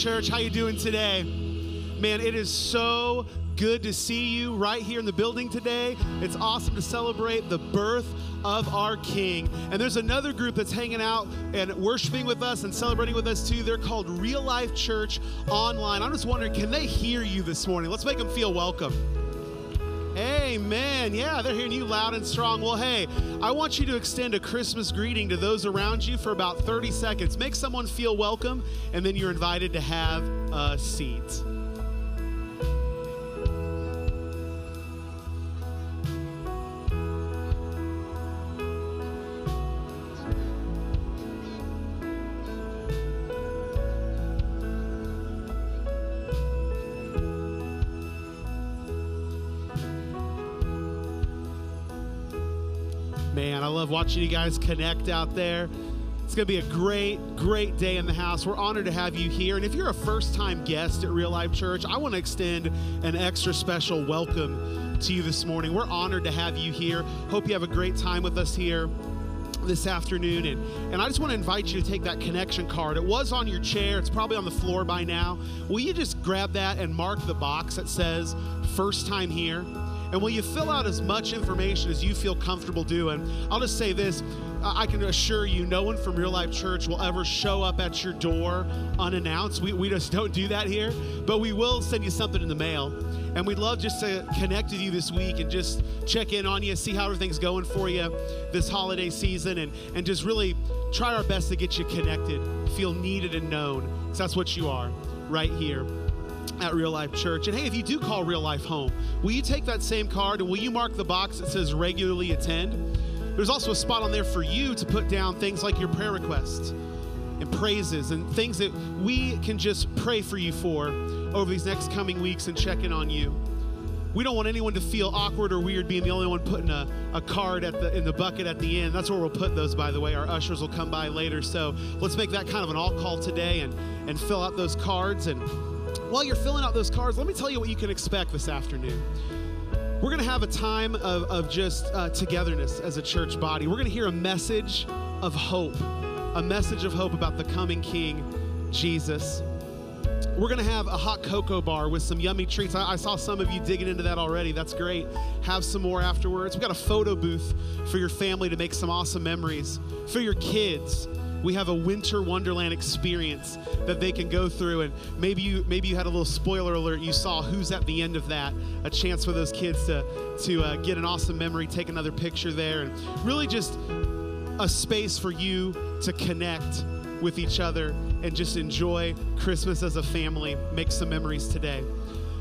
Church. How you doing today? Man, it is so good to see you right here in the building today. It's awesome to celebrate the birth of our King. And there's another group that's hanging out and worshiping with us and celebrating with us too. They're called Real Life Church Online. I'm just wondering, can they hear you this morning? Let's make them feel welcome. Amen. Yeah, they're hearing you loud and strong. Well, hey, I want you to extend a Christmas greeting to those around you for about 30 seconds. Make someone feel welcome, and then you're invited to have a seat. Love watching you guys connect out there. It's going to be a great, great day in the house. We're honored to have you here. And if you're a first time guest at Real Life Church, I want to extend an extra special welcome to you this morning. We're honored to have you here. Hope you have a great time with us here this afternoon. And, and I just want to invite you to take that connection card. It was on your chair, it's probably on the floor by now. Will you just grab that and mark the box that says first time here? And will you fill out as much information as you feel comfortable doing? I'll just say this I can assure you, no one from Real Life Church will ever show up at your door unannounced. We, we just don't do that here, but we will send you something in the mail. And we'd love just to connect with you this week and just check in on you, see how everything's going for you this holiday season, and, and just really try our best to get you connected, feel needed and known. Because that's what you are right here at Real Life Church. And hey, if you do call Real Life home, will you take that same card and will you mark the box that says regularly attend? There's also a spot on there for you to put down things like your prayer requests and praises and things that we can just pray for you for over these next coming weeks and check in on you. We don't want anyone to feel awkward or weird being the only one putting a, a card at the in the bucket at the end. That's where we'll put those, by the way. Our ushers will come by later. So let's make that kind of an all call today and, and fill out those cards. And while you're filling out those cards, let me tell you what you can expect this afternoon. We're going to have a time of, of just uh, togetherness as a church body. We're going to hear a message of hope, a message of hope about the coming King, Jesus. We're going to have a hot cocoa bar with some yummy treats. I, I, saw some of you digging into that already. That's great. Have some more afterwards. We've got a photo booth for your family to make some awesome memories. For your kids, we have a winter wonderland experience that they can go through and maybe you maybe you had a little spoiler alert. You saw who's at the end of that a chance for those kids to to uh, get an awesome memory take another picture there and really just a space for you to connect with each other and just enjoy christmas as a family make some memories today.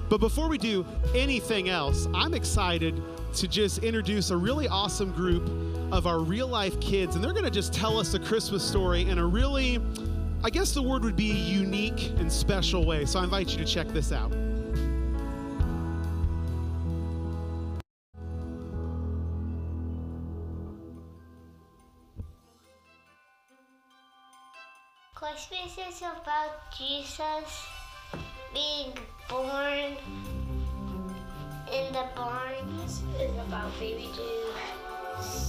But before we do anything else i'm excited to just introduce a really awesome group of our real life kids, and they're going to just tell us a Christmas story in a really, I guess the word would be unique and special way. So I invite you to check this out. Christmas is about Jesus being born in the barn. This is about baby Jesus.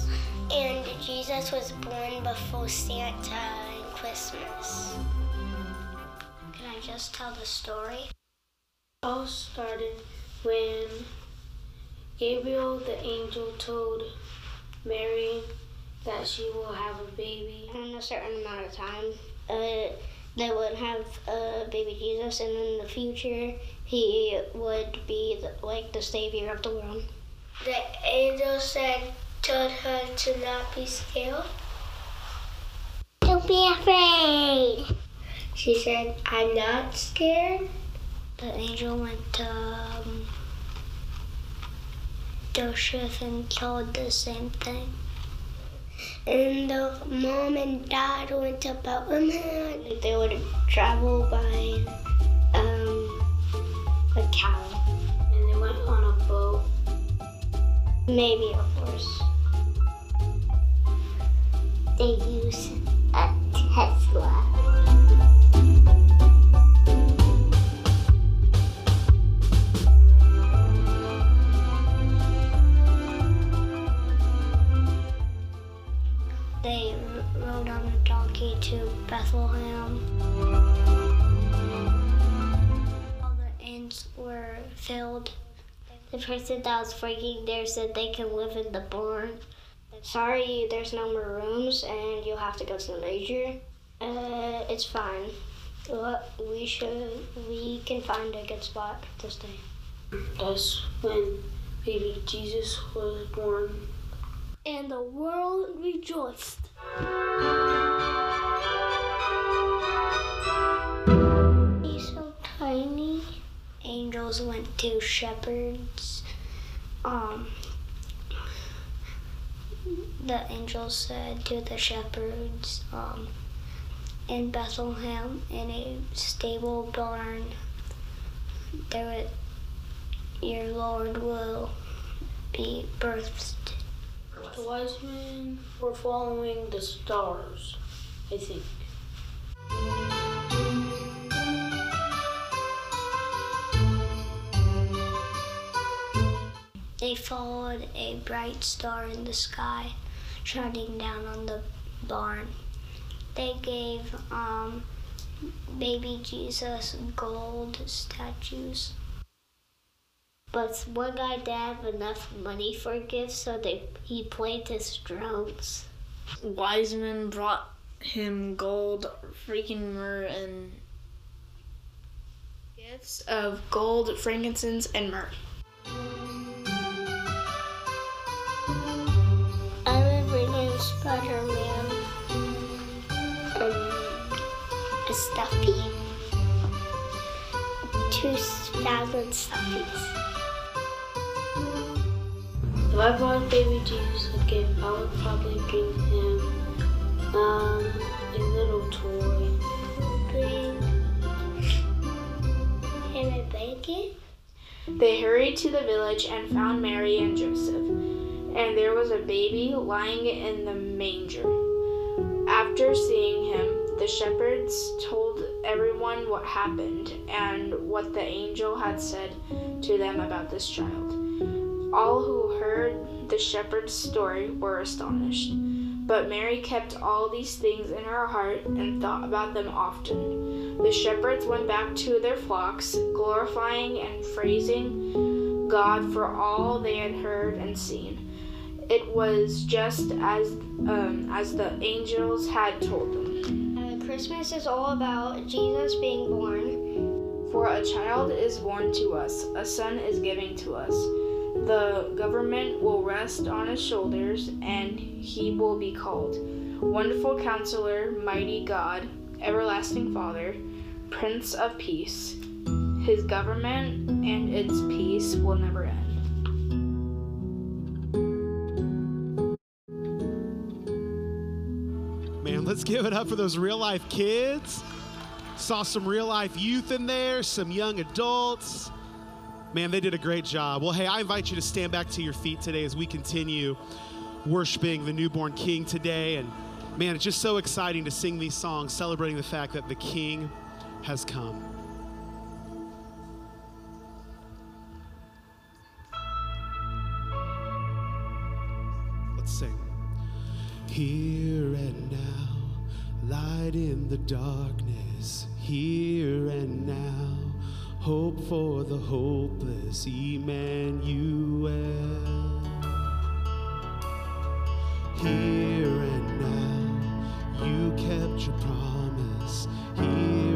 And Jesus was born before Santa and Christmas. Can I just tell the story? It all started when Gabriel the angel told Mary that she will have a baby. In a certain amount of time, uh, they would have a baby Jesus, and in the future, he would be the, like the savior of the world. The angel said, told her to not be scared. Don't be afraid. She said, I'm not scared. The angel went to um, Joseph and told the same thing. And the mom and dad went to Bethlehem. They would travel by um, a cow. And they went on a boat. Maybe a horse. They use a Tesla. They rode on a donkey to Bethlehem. All the inns were filled. The person that was breaking there said they can live in the barn. Sorry, there's no more rooms and you'll have to go to the major. Uh, it's fine. We should, we can find a good spot to stay. That's when baby Jesus was born. And the world rejoiced. He's so tiny. Went to shepherds. Um, the angels said to the shepherds, um, in Bethlehem, in a stable barn, there your Lord will be birthed. The wise men were following the stars, I think. They followed a bright star in the sky, shining down on the barn. They gave um, baby Jesus gold statues. But one guy didn't have enough money for gifts, so they he played his drums. wise men brought him gold, freaking myrrh, and gifts of gold, frankincense, and myrrh. Spider-Man um, a stuffy. Two thousand stuffies. If I bought baby Jesus a gift, I would probably bring him um, a little toy. Bring him a blanket. They hurried to the village and found Mary and Joseph, and there was a baby lying in the manger. After seeing him, the shepherds told everyone what happened and what the angel had said to them about this child. All who heard the shepherd's story were astonished. But Mary kept all these things in her heart and thought about them often. The shepherds went back to their flocks, glorifying and praising God for all they had heard and seen. It was just as um, as the angels had told them. Uh, Christmas is all about Jesus being born. For a child is born to us, a son is given to us. The government will rest on his shoulders, and he will be called Wonderful Counselor, Mighty God, Everlasting Father, Prince of Peace. His government and its peace will never end. Let's give it up for those real life kids. Saw some real life youth in there, some young adults. Man, they did a great job. Well, hey, I invite you to stand back to your feet today as we continue worshiping the newborn King today. And man, it's just so exciting to sing these songs celebrating the fact that the King has come. Let's sing. Now, light in the darkness. Here and now, hope for the hopeless, Emmanuel. Here and now, you kept your promise. Here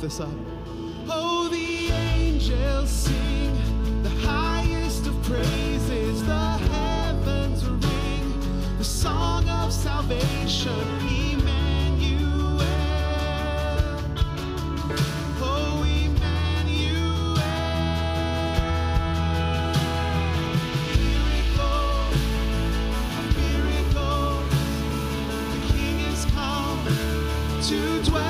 lift this up. Oh, the angels sing the highest of praises, the heavens ring the song of salvation, Emmanuel. Oh, Emmanuel. The King is come to dwell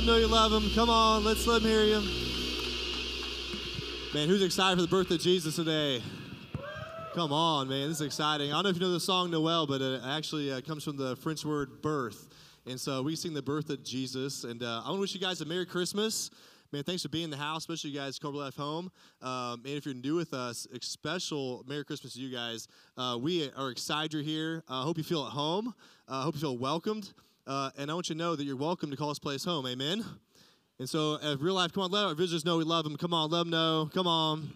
Let them know you love them. Come on, let's let them hear you. Man, who's excited for the birth of Jesus today? Come on, man, this is exciting. I don't know if you know the song Noel, but it actually uh, comes from the French word birth. And so we sing the birth of Jesus. And uh, I want to wish you guys a Merry Christmas. Man, thanks for being in the house, especially you guys, Cobra Life Home. Um, and if you're new with us, a special Merry Christmas to you guys. Uh, we are excited you're here. I uh, hope you feel at home. I uh, hope you feel welcomed. Uh, and I want you to know that you're welcome to call this place home. Amen. And so, at real life, come on, let our visitors know we love them. Come on, let them know. Come on.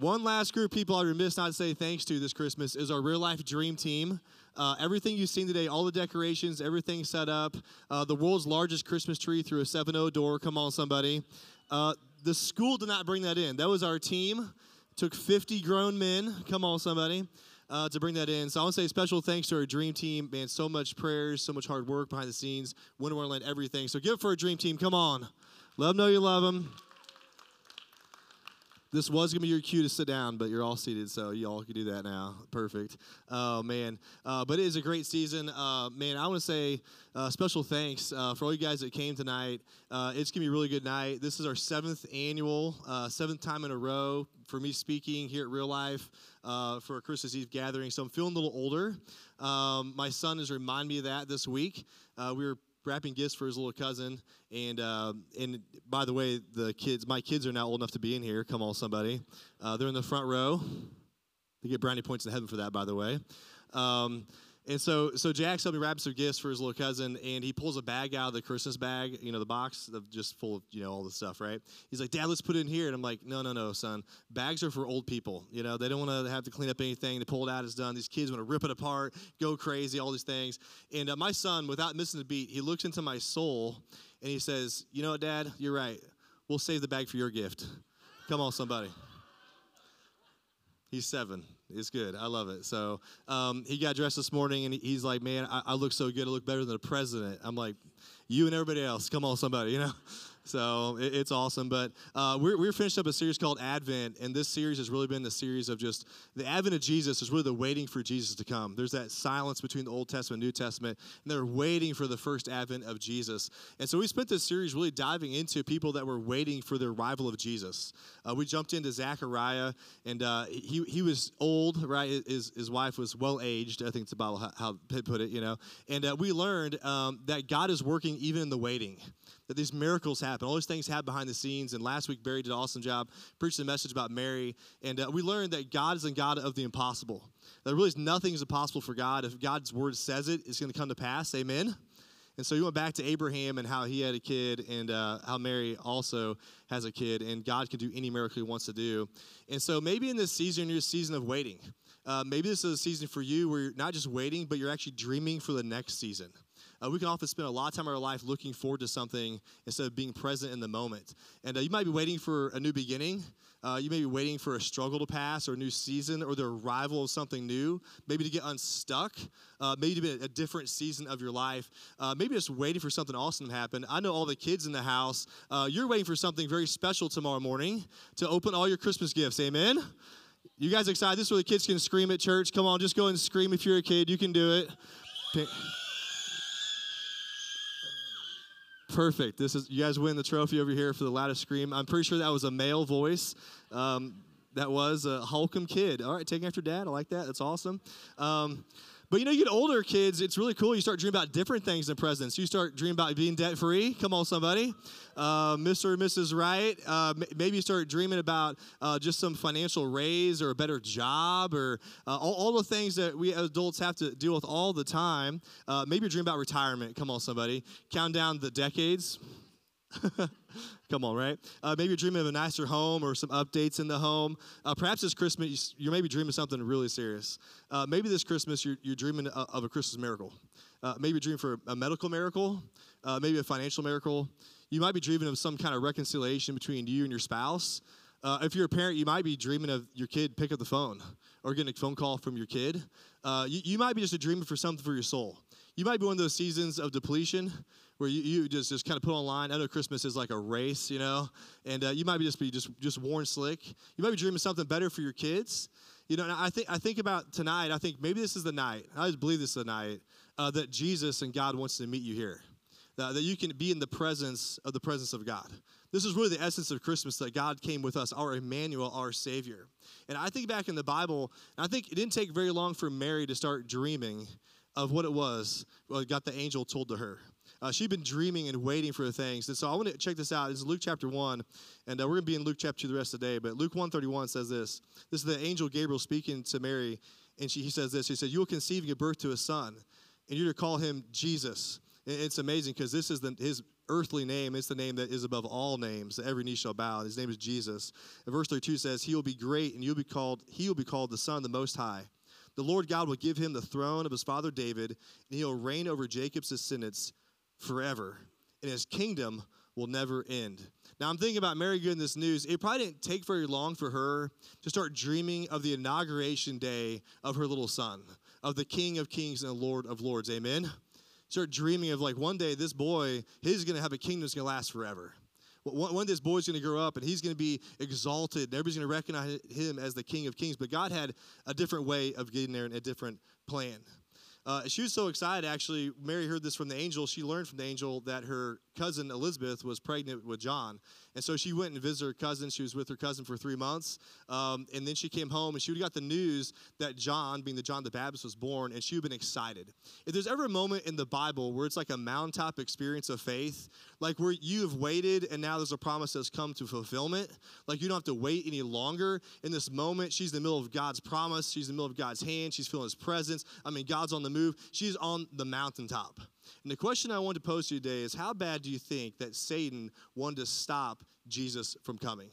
One last group of people I remiss not to say thanks to this Christmas is our real life dream team. Uh, everything you've seen today, all the decorations, everything set up, uh, the world's largest Christmas tree through a 7 0 door. Come on, somebody. Uh, the school did not bring that in. That was our team. Took 50 grown men. Come on, somebody uh, to bring that in. So I want to say special thanks to our dream team. Man, so much prayers, so much hard work behind the scenes, Winter Wonderland, everything. So give for our dream team. Come on. Let them know you love them. This was gonna be your cue to sit down, but you're all seated, so y'all can do that now. Perfect. Oh man, uh, but it is a great season. Uh, man, I want to say uh, special thanks uh, for all you guys that came tonight. Uh, it's gonna be a really good night. This is our seventh annual, uh, seventh time in a row for me speaking here at Real Life for a Christmas Eve gathering. So I'm feeling a little older. Um, my son has reminded me of that this week. we were wrapping gifts for his little cousin. And uh, and by the way, the kids, my kids are now old enough to be in here. Come on, somebody. Uh, they're in the front row. They get brownie points in heaven for that, by the way. Um, and so, so Jack's helping wrap some gifts for his little cousin, and he pulls a bag out of the Christmas bag, you know, the box of just full of, you know, all the stuff, right? He's like, Dad, let's put it in here. And I'm like, no, no, no, son. Bags are for old people. You know, they don't want to have to clean up anything. They pull it out, it's done. These kids want to rip it apart, go crazy, all these things. And uh, my son, without missing a beat, he looks into my soul and he says, You know what, Dad? You're right. We'll save the bag for your gift. Come on, somebody. He's seven. It's good. I love it. So um, he got dressed this morning and he's like, Man, I, I look so good. I look better than the president. I'm like, You and everybody else. Come on, somebody, you know? So it, it's awesome. But uh, we're, we're finished up a series called Advent, and this series has really been the series of just the advent of Jesus is really the waiting for Jesus to come. There's that silence between the Old Testament and New Testament, and they're waiting for the first advent of Jesus. And so we spent this series really diving into people that were waiting for the arrival of Jesus. Uh, we jumped into Zechariah, and uh, he, he was old, right? His, his wife was well aged, I think it's about how, how put it, you know. And uh, we learned um, that God is working even in the waiting that these miracles happen. All these things happen behind the scenes. And last week, Barry did an awesome job preaching a message about Mary. And uh, we learned that God is a God of the impossible. That really is nothing is impossible for God. If God's word says it, it's going to come to pass. Amen. And so he went back to Abraham and how he had a kid, and uh, how Mary also has a kid, and God can do any miracle he wants to do. And so maybe in this season, you're a season of waiting. Uh, maybe this is a season for you where you're not just waiting, but you're actually dreaming for the next season. Uh, we can often spend a lot of time in our life looking forward to something instead of being present in the moment. And uh, you might be waiting for a new beginning. Uh, you may be waiting for a struggle to pass or a new season or the arrival of something new, maybe to get unstuck, uh, maybe to be a, a different season of your life, uh, maybe just waiting for something awesome to happen. I know all the kids in the house, uh, you're waiting for something very special tomorrow morning to open all your Christmas gifts. Amen? You guys excited? This is where the kids can scream at church. Come on, just go and scream if you're a kid. You can do it. Perfect. This is you guys win the trophy over here for the loudest scream. I'm pretty sure that was a male voice. Um, that was a Holcomb kid. All right, taking after dad. I like that. That's awesome. Um, but you know, you get older kids, it's really cool. You start dreaming about different things than presents. You start dreaming about being debt free. Come on, somebody. Uh, Mr. or Mrs. Right. Uh, maybe you start dreaming about uh, just some financial raise or a better job or uh, all, all, the things that we adults have to deal with all the time. Uh, maybe you're dreaming about retirement. Come on, somebody. Count down the decades. Come on, right? Uh, maybe you're dreaming of a nicer home or some updates in the home. Uh, perhaps this Christmas, you're maybe dreaming of something really serious. Uh, maybe this Christmas, you're, you're dreaming of a Christmas miracle. Uh, maybe you're dreaming for a medical miracle, uh, maybe a financial miracle. You might be dreaming of some kind of reconciliation between you and your spouse. Uh, if you're a parent, you might be dreaming of your kid pick up the phone or getting a phone call from your kid. you, you might be just a dreaming for something for your soul. You might be one of those seasons of depletion where you, you just, just kind of put online. I know Christmas is like a race, you know, and uh, you might be just be just just worn slick. You might be dreaming something better for your kids. You know, I think I think about tonight. I think maybe this is the night. I just believe this is the night uh, that Jesus and God wants to meet you here. that, that you can be in the presence of the presence of God. This is really the essence of Christmas that God came with us, our Emmanuel, our Savior. And I think back in the Bible, I think it didn't take very long for Mary to start dreaming of what it was got the angel told to her. Uh, she'd been dreaming and waiting for things. And so I want to check this out. This is Luke chapter 1, and uh, we're going to be in Luke chapter 2 the rest of the day. But Luke 131 says this. This is the angel Gabriel speaking to Mary, and she, he says this. He said, You will conceive and give birth to a son, and you're to call him Jesus. And it's amazing because this is the, his earthly name. It's the name that is above all names. Every knee shall bow. His name is Jesus. And verse 32 says, He will be great, and you'll be called, he will be called the Son of the Most High. The Lord God will give him the throne of his father David, and he'll reign over Jacob's descendants forever, and his kingdom will never end. Now, I'm thinking about Mary getting this news. It probably didn't take very long for her to start dreaming of the inauguration day of her little son, of the King of Kings and the Lord of Lords. Amen? Start dreaming of like one day this boy, he's going to have a kingdom that's going to last forever. One, one day this boy's going to grow up and he's going to be exalted and everybody's going to recognize him as the King of Kings. But God had a different way of getting there and a different plan. Uh, she was so excited, actually. Mary heard this from the angel. She learned from the angel that her cousin Elizabeth was pregnant with John. And so she went and visited her cousin. She was with her cousin for three months. Um, and then she came home and she got the news that John, being the John the Baptist, was born. And she would have been excited. If there's ever a moment in the Bible where it's like a mountaintop experience of faith, like where you have waited and now there's a promise that's come to fulfillment, like you don't have to wait any longer. In this moment, she's in the middle of God's promise. She's in the middle of God's hand. She's feeling his presence. I mean, God's on the move. She's on the mountaintop. And the question I want to pose to you today is how bad do you think that Satan wanted to stop Jesus from coming?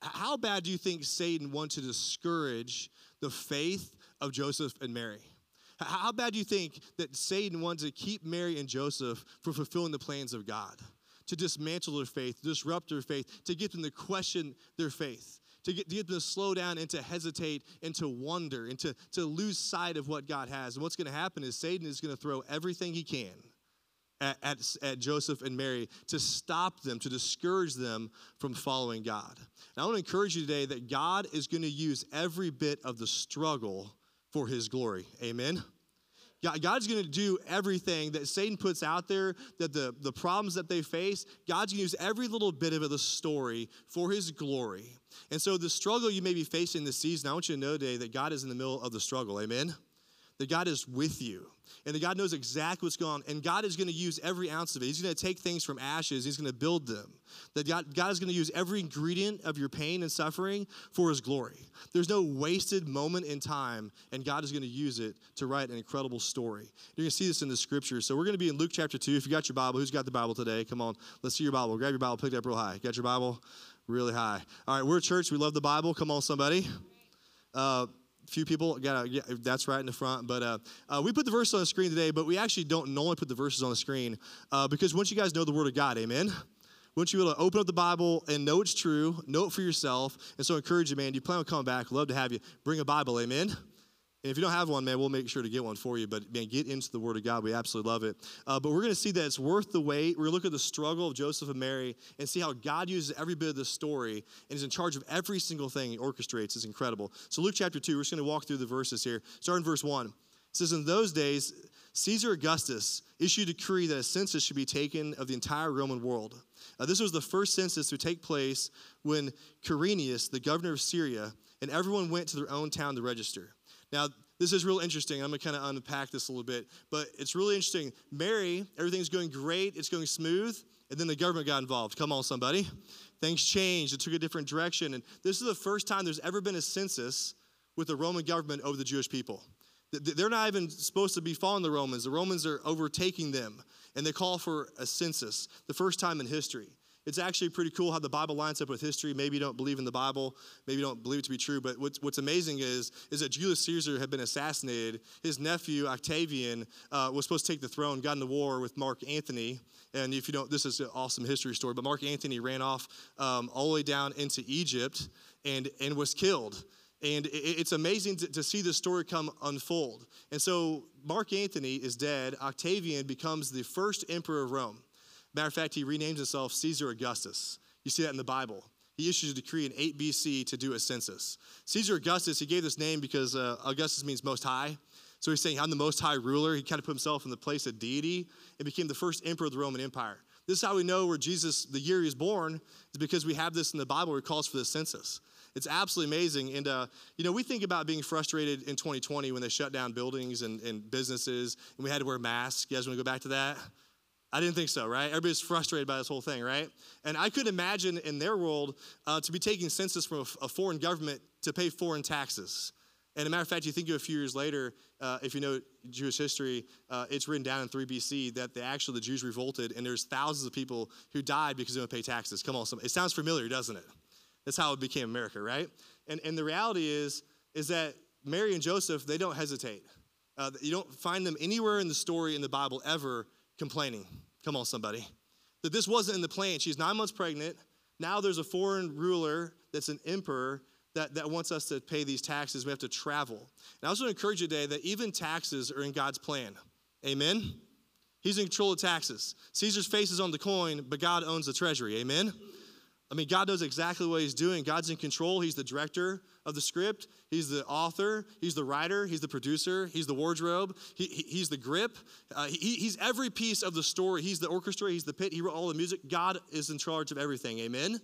How bad do you think Satan wanted to discourage the faith of Joseph and Mary? How bad do you think that Satan wanted to keep Mary and Joseph from fulfilling the plans of God? To dismantle their faith, disrupt their faith, to get them to question their faith to get, to get them to slow down and to hesitate and to wonder and to, to lose sight of what God has. And what's going to happen is Satan is going to throw everything he can at, at, at, Joseph and Mary to stop them, to discourage them from following God. And I want to encourage you today that God is going to use every bit of the struggle for his glory. Amen. God's going to do everything that Satan puts out there, that the, the problems that they face, God's going to use every little bit of the story for his glory. And so, the struggle you may be facing this season, I want you to know today that God is in the middle of the struggle. Amen? That God is with you and that God knows exactly what's going on. And God is going to use every ounce of it. He's going to take things from ashes, He's going to build them. That God, God is going to use every ingredient of your pain and suffering for His glory. There's no wasted moment in time, and God is going to use it to write an incredible story. You're going to see this in the scriptures. So we're going to be in Luke chapter 2. If you got your Bible, who's got the Bible today? Come on, let's see your Bible. Grab your Bible, pick it up real high. Got your Bible? Really high. All right, we're a church. We love the Bible. Come on, somebody. Uh, few people got yeah, that's right in the front but uh, uh, we put the verses on the screen today but we actually don't normally put the verses on the screen uh, because once you guys know the word of god amen? Once you be able to open up the bible and know it's true know it for yourself and so I encourage you man you plan on coming back love to have you bring a bible amen and if you don't have one, man, we'll make sure to get one for you. But man, get into the Word of God. We absolutely love it. Uh, but we're going to see that it's worth the wait. We're going to look at the struggle of Joseph and Mary and see how God uses every bit of the story and is in charge of every single thing he orchestrates. It's incredible. So, Luke chapter 2, we're just going to walk through the verses here. Starting verse 1. It says, In those days, Caesar Augustus issued a decree that a census should be taken of the entire Roman world. Uh, this was the first census to take place when Quirinius, the governor of Syria, and everyone went to their own town to register. Now, this is real interesting. I'm going to kind of unpack this a little bit, but it's really interesting. Mary, everything's going great, it's going smooth, and then the government got involved. Come on, somebody. Things changed, it took a different direction. And this is the first time there's ever been a census with the Roman government over the Jewish people. They're not even supposed to be following the Romans, the Romans are overtaking them, and they call for a census, the first time in history. It's actually pretty cool how the Bible lines up with history. Maybe you don't believe in the Bible, maybe you don't believe it to be true, but what's, what's amazing is, is that Julius Caesar had been assassinated. His nephew, Octavian, uh, was supposed to take the throne, got into war with Mark Antony. And if you don't, this is an awesome history story, but Mark Antony ran off um, all the way down into Egypt and, and was killed. And it's amazing to, see this story come unfold. And so Mark Antony is dead. Octavian becomes the first emperor of Rome. Matter of fact, he renames himself Caesar Augustus. You see that in the Bible. He issues a decree in 8 BC to do a census. Caesar Augustus, he gave this name because uh, Augustus means most high. So he's saying, I'm the most high ruler. He kind of put himself in the place of deity and became the first emperor of the Roman Empire. This is how we know where Jesus, the year he was born, is because we have this in the Bible where it calls for the census. It's absolutely amazing. And, uh, you know, we think about being frustrated in 2020 when they shut down buildings and, and businesses and we had to wear masks. You guys want to go back to that? I didn't think so, right? Everybody's frustrated by this whole thing, right? And I could imagine in their world uh, to be taking census from a, a foreign government to pay foreign taxes. And a matter of fact, you think of a few years later, uh, if you know Jewish history, uh, it's written down in 3 BC that they actually the Jews revolted, and there's thousands of people who died because they don't pay taxes. Come on, some, it sounds familiar, doesn't it? That's how it became America, right? And and the reality is is that Mary and Joseph they don't hesitate. Uh, you don't find them anywhere in the story in the Bible ever complaining. Come on, somebody. That this wasn't in the plan. She's nine months pregnant. Now there's a foreign ruler that's an emperor that, that wants us to pay these taxes. We have to travel. And I also encourage you today that even taxes are in God's plan. Amen? He's in control of taxes. Caesar's face is on the coin, but God owns the treasury. Amen? I mean, God knows exactly what He's doing. God's in control. He's the director of the script, He's the author, He's the writer, He's the producer, He's the wardrobe, he, he- He's the grip. Uh, he, he's every piece of the story. He's the orchestra, He's the pit, He wrote all the music. God is in charge of everything. Amen?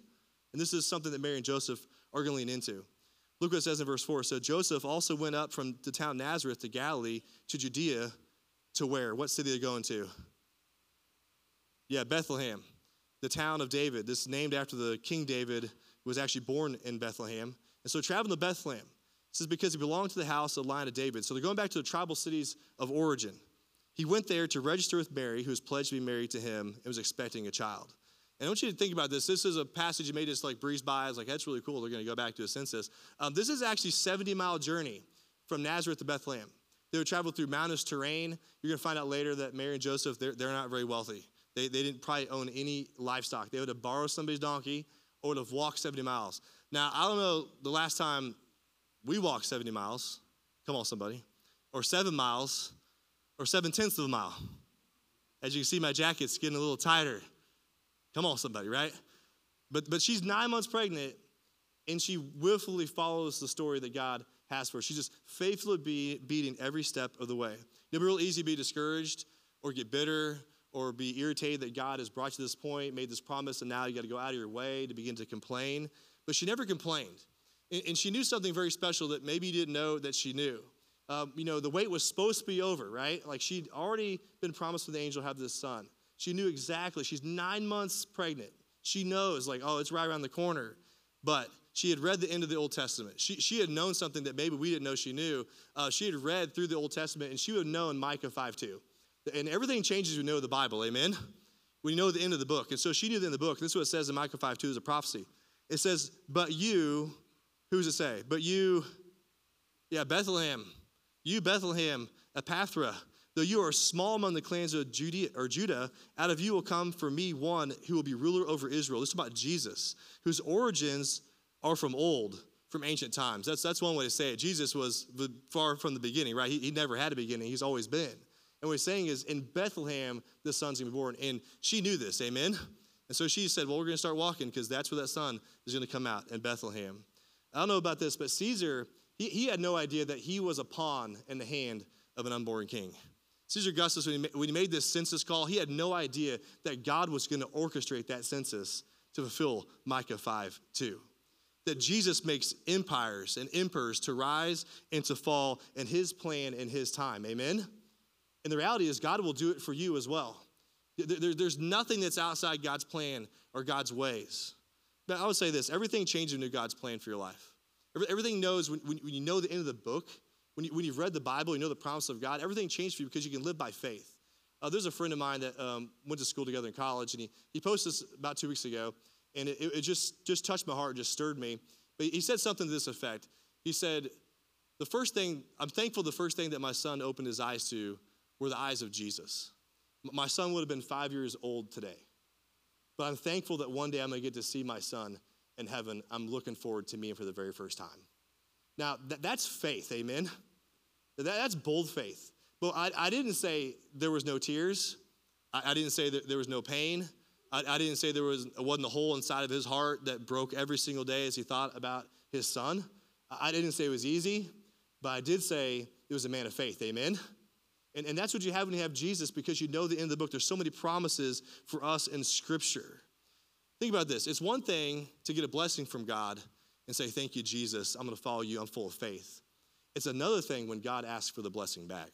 And this is something that Mary and Joseph are going to lean into. Look what it says in verse 4. So Joseph also went up from the town Nazareth to Galilee to Judea to where? What city are they're going to? Yeah, Bethlehem, the town of David. This is named after the King David was actually born in Bethlehem. And so traveling to Bethlehem. This is because he belonged to the house of the line of David. So they're going back to the tribal cities of origin. He went there to register with Mary, who was pledged to be married to him and was expecting a child. And I want you to think about this. This is a passage you may just like breeze by. I was like, that's really cool. They're going to go back to a census. Um, this is actually 70 mile journey from Nazareth to Bethlehem. They would travel through mountainous terrain. You're going to find out later that Mary and Joseph, they're, they're not very wealthy. They, they didn't probably own any livestock. They would have borrowed somebody's donkey or would have walked 70 miles. Now, I don't know the last time we walked 70 miles. Come on, somebody. Or seven miles or seven tenths of a mile. As you can see, my jacket's getting a little tighter. Come on, somebody, right? But but she's nine months pregnant, and she willfully follows the story that God has for her. She's just faithfully be, beating every step of the way. It'll be real easy to be discouraged or get bitter or be irritated that God has brought you to this point, made this promise, and now you got to go out of your way to begin to complain. But she never complained. And, she knew something very special that maybe you didn't know that she knew. Um, you know, the wait was supposed to be over, right? Like she'd already been promised with the angel have this son. She knew exactly. She's nine months pregnant. She knows, like, oh, it's right around the corner. But she had read the end of the Old Testament. She, she had known something that maybe we didn't know she knew. Uh, she had read through the Old Testament, and she would have known Micah 5 2. And everything changes when you know the Bible, amen? You know the end of the book. And so she knew the end of the book. This is what it says in Micah 5 2 as a prophecy. It says, But you, who's it say? But you, yeah, Bethlehem, you, Bethlehem, Ephrathah, though you are small among the clans of Judea, or Judah, out of you will come for me one who will be ruler over Israel. This is about Jesus, whose origins are from old, from ancient times. That's, that's one way to say it. Jesus was far from the beginning, right? He, he never had a beginning, he's always been. And what he's saying is, in Bethlehem, the son's gonna be born. And she knew this, amen? And so she said, Well, we're gonna start walking because that's where that son is gonna come out in Bethlehem. I don't know about this, but Caesar, he, he had no idea that he was a pawn in the hand of an unborn king. Caesar Augustus, when he, ma- when he made this census call, he had no idea that God was going to orchestrate that census to fulfill Micah 5 2. That Jesus makes empires and emperors to rise and to fall in his plan and his time. Amen? And the reality is, God will do it for you as well. There- there- there's nothing that's outside God's plan or God's ways. But I would say this everything changes you God's plan for your life. Everything knows when, when you know the end of the book, when, you, when you've read the Bible, you know the promise of God, everything changed for you because you can live by faith. Uh, there's a friend of mine that um, went to school together in college, and he, he posted this about two weeks ago, and it, it just, just touched my heart, just stirred me. But he said something to this effect. He said, The first thing, I'm thankful the first thing that my son opened his eyes to were the eyes of Jesus. My son would have been five years old today. But I'm thankful that one day I'm going to get to see my son in heaven. I'm looking forward to meeting for the very first time. Now, that, that's faith, amen? That, that's bold faith. But I, I didn't say there was no tears. I, I didn't say that there was no pain. I, I didn't say there was, wasn't a hole inside of his heart that broke every single day as he thought about his son. I didn't say it was easy, but I did say it was a man of faith. Amen? And, and that's what you have when you have Jesus because you know the end of the book. There's so many promises for us in Scripture. Think about this it's one thing to get a blessing from God and say, Thank you, Jesus. I'm going to follow you. I'm full of faith. It's another thing when God asks for the blessing back.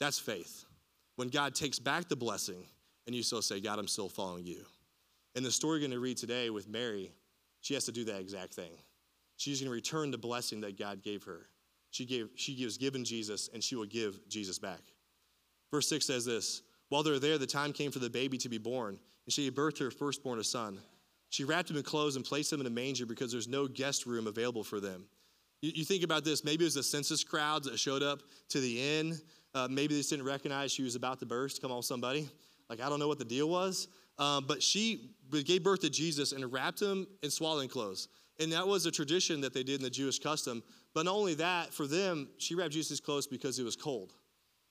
That's faith. When God takes back the blessing and you still say, God, I'm still following you. And the story we're going to read today with Mary, she has to do that exact thing. She's going to return the blessing that God gave her. She, gave, she gives given Jesus, and she will give Jesus back. Verse 6 says this While they're there, the time came for the baby to be born, and she gave birth to her firstborn, a son. She wrapped him in clothes and placed him in a manger because there's no guest room available for them. You, you think about this, maybe it was the census crowds that showed up to the inn. Uh, maybe they just didn't recognize she was about to burst. Come on, somebody. Like, I don't know what the deal was. Um, but she gave birth to Jesus and wrapped him in swaddling clothes. And that was a tradition that they did in the Jewish custom. But not only that, for them, she wrapped Jesus' clothes because it was cold.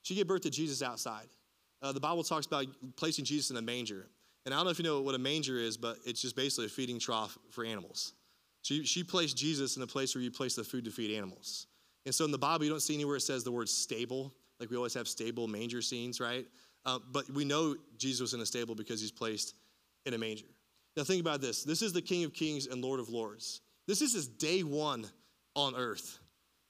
She gave birth to Jesus outside. Uh, the Bible talks about placing Jesus in a manger. And I don't know if you know what a manger is, but it's just basically a feeding trough for animals. So she placed Jesus in a place where you place the food to feed animals. And so in the Bible, you don't see anywhere it says the word stable. Like we always have stable manger scenes, right? Uh, but we know Jesus was in a stable because he's placed in a manger. Now, think about this this is the King of Kings and Lord of Lords. This is his day one on earth.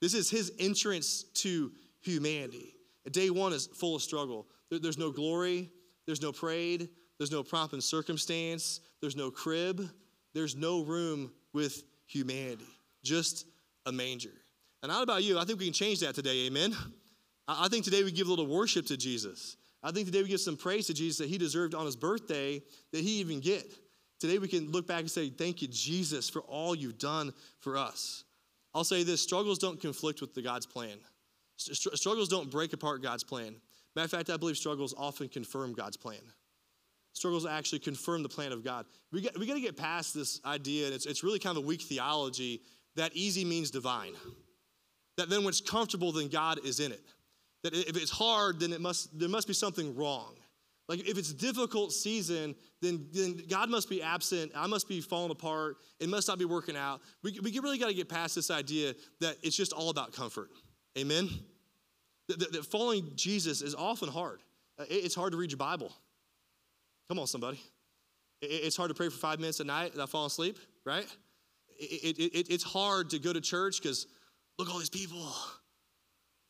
This is his entrance to humanity. Day one is full of struggle. There, there's no glory, there's no parade, there's no pomp and circumstance, there's no crib, there's no room with humanity, just a manger. And not about you, I think we can change that today, amen? I think today we give a little worship to Jesus. I think today we give some praise to Jesus that he deserved on his birthday that he even get. Today we can look back and say, Thank you, Jesus, for all you've done for us. I'll say this struggles don't conflict with the God's plan. Struggles don't break apart God's plan. Matter of fact, I believe struggles often confirm God's plan. Struggles actually confirm the plan of God. We got, we got to get past this idea, and it's, it's really kind of a weak theology that easy means divine. That then when it's comfortable, then God is in it. That if it's hard, then it must, there must be something wrong. Like if it's a difficult season, then, then God must be absent. I must be falling apart. It must not be working out. We, we really got to get past this idea that it's just all about comfort. Amen? That, that, that following Jesus is often hard. Uh, it, it's hard to read your Bible. Come on, somebody. It, it's hard to pray for five minutes a night without falling asleep, right? It, it's hard to go to church because look all these people.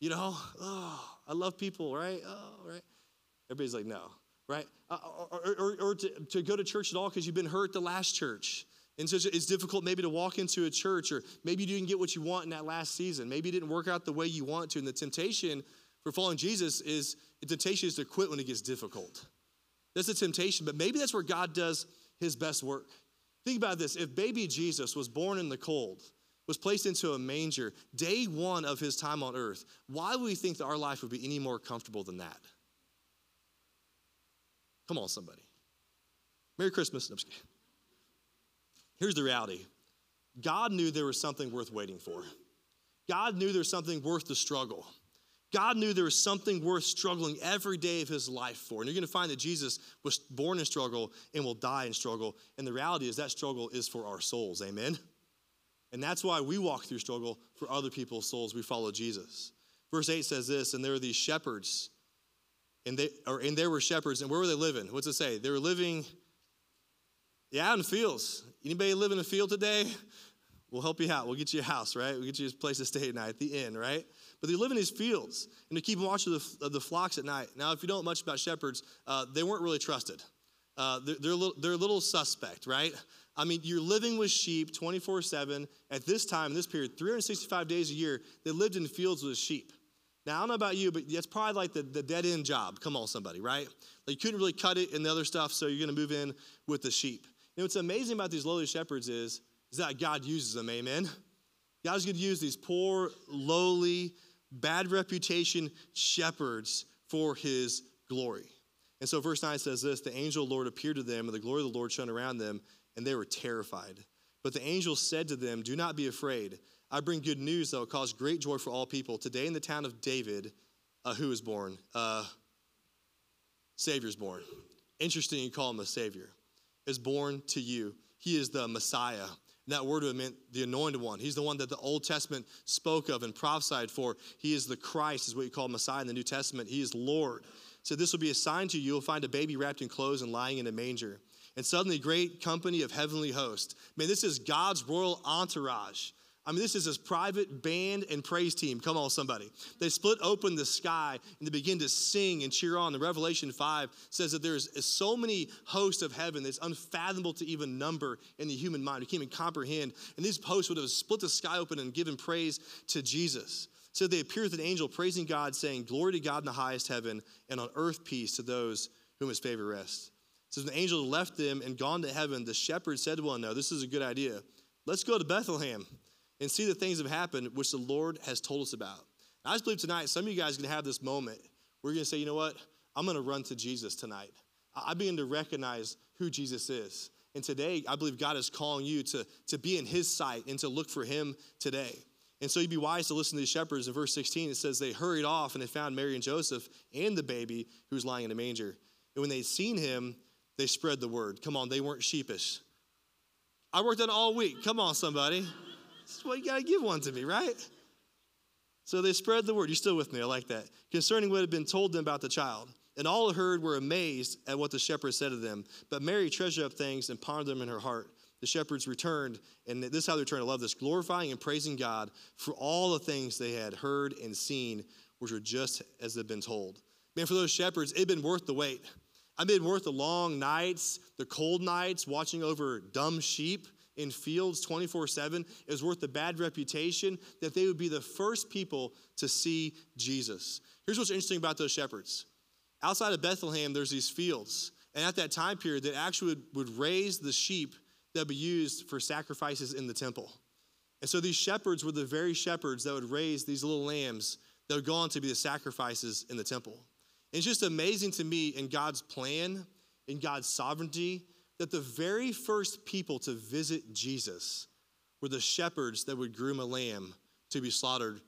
You know, oh, I love people, right? Oh, right. Everybody's like, no, right? Uh, or, or, or to, to go to church at all because you've been hurt the last church. And so it's difficult maybe to walk into a church, or maybe you didn't get what you want in that last season. Maybe it didn't work out the way you want to. And the temptation for following Jesus is the temptation is to quit when it gets difficult. That's a temptation, but maybe that's where God does his best work. Think about this if baby Jesus was born in the cold, was placed into a manger day one of his time on earth, why would we think that our life would be any more comfortable than that? Come on, somebody. Merry Christmas. Here's the reality God knew there was something worth waiting for, God knew there was something worth the struggle. God knew there was something worth struggling every day of his life for. And you're going to find that Jesus was born in struggle and will die in struggle. And the reality is that struggle is for our souls. Amen? And that's why we walk through struggle for other people's souls. We follow Jesus. Verse 8 says this, and there were these shepherds, and they or and there were shepherds, and where were they living? What's it say? They were living, yeah, out in fields. Anybody live in a field today? We'll help you out. We'll get you a house, right? We'll get you a place to stay at night, at the inn, right? But they live in these fields, and they keep watch of the, of the flocks at night. Now, if you don't much about shepherds, uh, they weren't really trusted. Uh, they're, they're, little, they're a little suspect, right? I mean, you're living with sheep 24 7. At this time, this period, 365 days a year, they lived in fields with sheep. Now, I don't know about you, but that's probably like the, the dead end job. Come on, somebody, right? Like you couldn't really cut it and the other stuff, so you're going to move in with the sheep. And what's amazing about these lowly shepherds is, is that God uses them, amen? God's going to use these poor, lowly, bad reputation shepherds for his glory. And so verse 9 says this The angel of the Lord appeared to them, and the glory of the Lord shone around them, and they were terrified. But the angel said to them, Do not be afraid. I bring good news that will cause great joy for all people. Today in the town of David, uh, who is born? Uh, Savior's born. Interesting you call him a Savior. Is born to you. He is the Messiah, And that word would meant the anointed one. He's the one that the Old Testament spoke of and prophesied for. He is the Christ, is what you call Messiah in the New Testament. He is Lord. So this will be a sign to you. You'll find a baby wrapped in clothes and lying in a manger. And suddenly, a great company of heavenly hosts. Man, this is God's royal entourage. I mean, this is his private band and praise team. Come on, somebody. They split open the sky and they begin to sing and cheer on. The Revelation 5 says that there's so many hosts of heaven that's unfathomable to even number in the human mind. We can't even comprehend. And these hosts would have split the sky open and given praise to Jesus. So they appear with an angel praising God, saying, Glory to God in the highest heaven, and on earth peace to those whom his favor rests. So the angel left them and gone to heaven, the shepherds said to one another, This is a good idea. Let's go to Bethlehem and see the things that have happened which the Lord has told us about. I just believe tonight some of you guys are going to have this moment you're going to say, you know what? I'm going to run to Jesus tonight. I begin to recognize who Jesus is. And today, I believe God is calling you to, to be in his sight and to look for him today. And so you'd be wise to listen to the shepherds. In verse 16, it says, They hurried off and they found Mary and Joseph and the baby who was lying in a manger. And when they'd seen him, they spread the word. Come on, they weren't sheepish. I worked on all week. Come on, somebody. What you got to give one to me, right? So they spread the word. You're still with me. I like that. Concerning what had been told them about the child. And all who heard were amazed at what the shepherds said to them. But Mary treasured up things and pondered them in her heart. The shepherds returned, and this is how they returned. I love this glorifying and praising God for all the things they had heard and seen, which were just as they'd been told. Man, for those shepherds, it'd been worth the wait. I've been worth the long nights, the cold nights, watching over dumb sheep in fields 24 7 is worth the bad reputation that they would be the first people to see Jesus. Here's what's interesting about those shepherds. Outside of Bethlehem, there's these fields. And at that time period, they actually would, would raise the sheep that would be used for sacrifices in the temple. And so these shepherds were the very shepherds that would raise these little lambs that would go on to be the sacrifices in the temple. And it's just amazing to me in God's plan, in God's sovereignty, that the very first people to visit Jesus were the shepherds that would groom a lamb to be slaughtered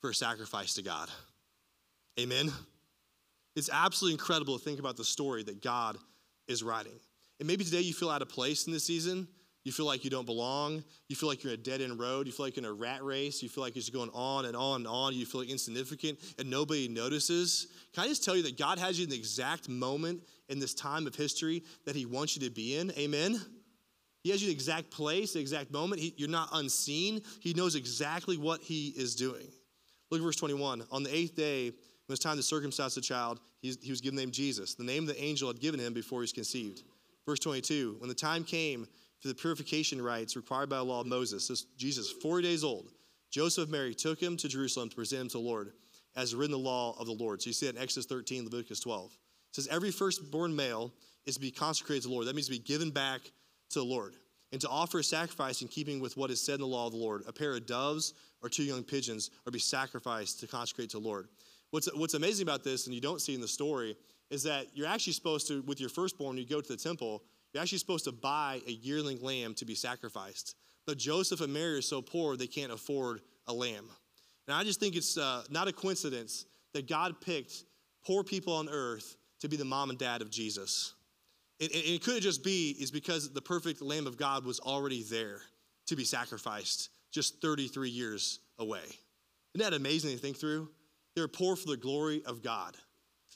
for a sacrifice to God. Amen? It's absolutely incredible to think about the story that God is writing. And maybe today you feel out of place in this season. You feel like you don't belong. You feel like you're in a dead end road. You feel like you're in a rat race. You feel like it's just going on and on and on. You feel like insignificant and nobody notices. Can I just tell you that God has you in the exact moment in this time of history that He wants you to be in? Amen? He has you in the exact place, the exact moment. He, you're not unseen. He knows exactly what He is doing. Look at verse 21. On the eighth day, when it was time to circumcise the child, he, he was given the name Jesus, the name the angel had given him before he was conceived. Verse 22. When the time came, for the purification rites required by the law of Moses. This Jesus, four days old, Joseph and Mary took him to Jerusalem to present him to the Lord, as written in the law of the Lord. So you see that in Exodus 13, Leviticus 12. It says, Every firstborn male is to be consecrated to the Lord. That means to be given back to the Lord. And to offer a sacrifice in keeping with what is said in the law of the Lord. A pair of doves or two young pigeons are to be sacrificed to consecrate to the Lord. What's, what's amazing about this, and you don't see in the story, is that you're actually supposed to, with your firstborn, you go to the temple, you're actually supposed to buy a yearling lamb to be sacrificed. But Joseph and Mary are so poor, they can't afford a lamb. And I just think it's uh, not a coincidence that God picked poor people on earth to be the mom and dad of Jesus. It, it, it could just be is because the perfect Lamb of God was already there to be sacrificed just 33 years away. Isn't that amazing to think through? They were poor for the glory of God.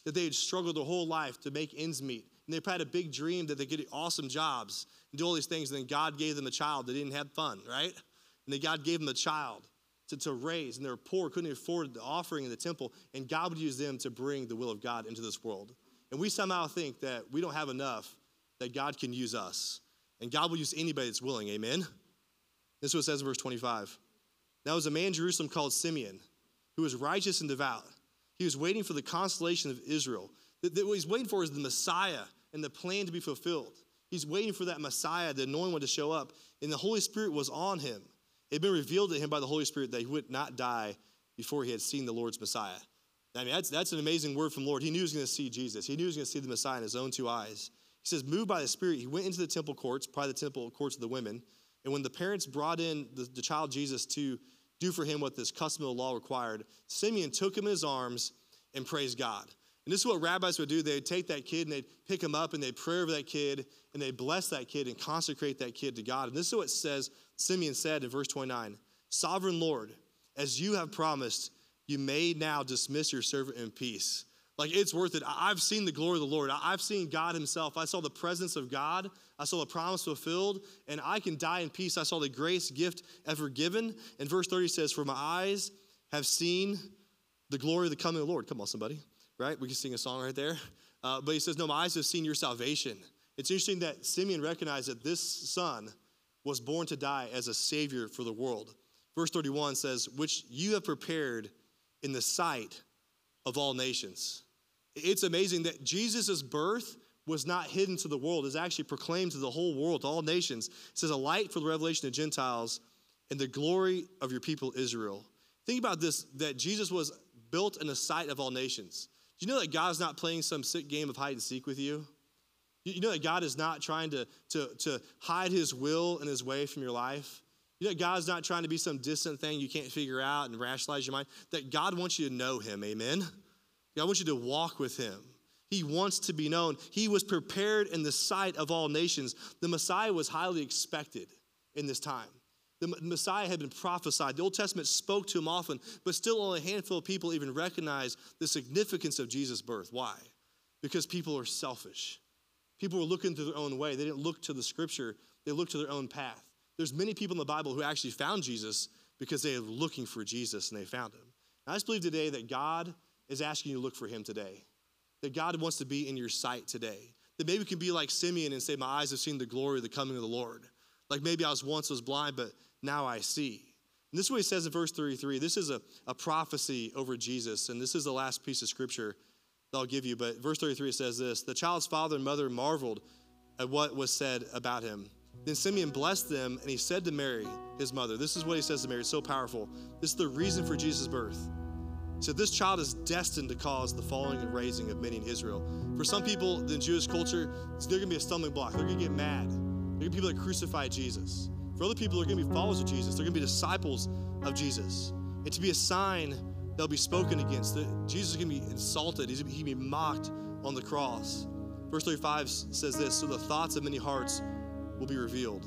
That they had struggled their whole life to make ends meet and they had a big dream that they get awesome jobs and do all these things. And then God gave them a child. They didn't have fun, right? And then God gave them a child to, to raise, and they were poor, couldn't afford the offering in the temple. And God would use them to bring the will of God into this world. And we somehow think that we don't have enough, that God can use us. And God will use anybody that's willing. Amen? This is what it says in verse 25. Now was a man in Jerusalem called Simeon, who was righteous and devout. He was waiting for the consolation of Israel. What he's waiting for is the Messiah and the plan to be fulfilled. He's waiting for that Messiah, the anointed one, to show up. And the Holy Spirit was on him. It had been revealed to him by the Holy Spirit that he would not die before he had seen the Lord's Messiah. I mean, that's, that's an amazing word from the Lord. He knew he was going to see Jesus. He knew he was going to see the Messiah in his own two eyes. He says, moved by the Spirit, he went into the temple courts, probably the temple courts of the women. And when the parents brought in the, the child Jesus to do for him what this custom of the law required, Simeon took him in his arms and praised God. And this is what rabbis would do. They'd take that kid and they'd pick him up and they'd pray over that kid and they'd bless that kid and consecrate that kid to God. And this is what says Simeon said in verse 29, Sovereign Lord, as you have promised, you may now dismiss your servant in peace. Like it's worth it. I've seen the glory of the Lord. I've seen God Himself. I saw the presence of God. I saw the promise fulfilled, and I can die in peace. I saw the grace gift ever given. And verse 30 says, For my eyes have seen the glory of the coming of the Lord. Come on, somebody, right? We can sing a song right there. Uh, but he says, No, my eyes have seen your salvation. It's interesting that Simeon recognized that this son was born to die as a savior for the world. Verse 31 says, Which you have prepared in the sight of all nations. It's amazing that Jesus' birth was not hidden to the world, it's actually proclaimed to the whole world, to all nations. It says, A light for the revelation of Gentiles and the glory of your people Israel. Think about this that Jesus was built in the sight of all nations. You know that God's not playing some sick game of hide and seek with you? You know that God is not trying to, to, to hide his will and his way from your life? You know that God's not trying to be some distant thing you can't figure out and rationalize your mind? That God wants you to know him, amen? God wants you to walk with him. He wants to be known. He was prepared in the sight of all nations. The Messiah was highly expected in this time. The Messiah had been prophesied. The Old Testament spoke to him often, but still only a handful of people even recognized the significance of Jesus' birth. Why? Because people are selfish. People were looking through their own way. They didn't look to the scripture, they looked to their own path. There's many people in the Bible who actually found Jesus because they were looking for Jesus and they found him. And I just believe today that God is asking you to look for him today. That God wants to be in your sight today. That maybe we can be like Simeon and say, My eyes have seen the glory of the coming of the Lord. Like maybe I was once was blind, but now I see. And this is what he says in verse 33. This is a, a prophecy over Jesus, and this is the last piece of scripture that I'll give you. But verse 33 says this The child's father and mother marveled at what was said about him. Then Simeon blessed them, and he said to Mary, his mother, This is what he says to Mary. It's so powerful. This is the reason for Jesus' birth. He said, This child is destined to cause the falling and raising of many in Israel. For some people in Jewish culture, they're going to be a stumbling block. They're going to get mad. They're going to be people that crucify Jesus. For other people, they're going to be followers of Jesus. They're going to be disciples of Jesus. And to be a sign they'll be spoken against. Jesus is going to be insulted. He's going to be mocked on the cross. Verse 35 says this So the thoughts of many hearts will be revealed.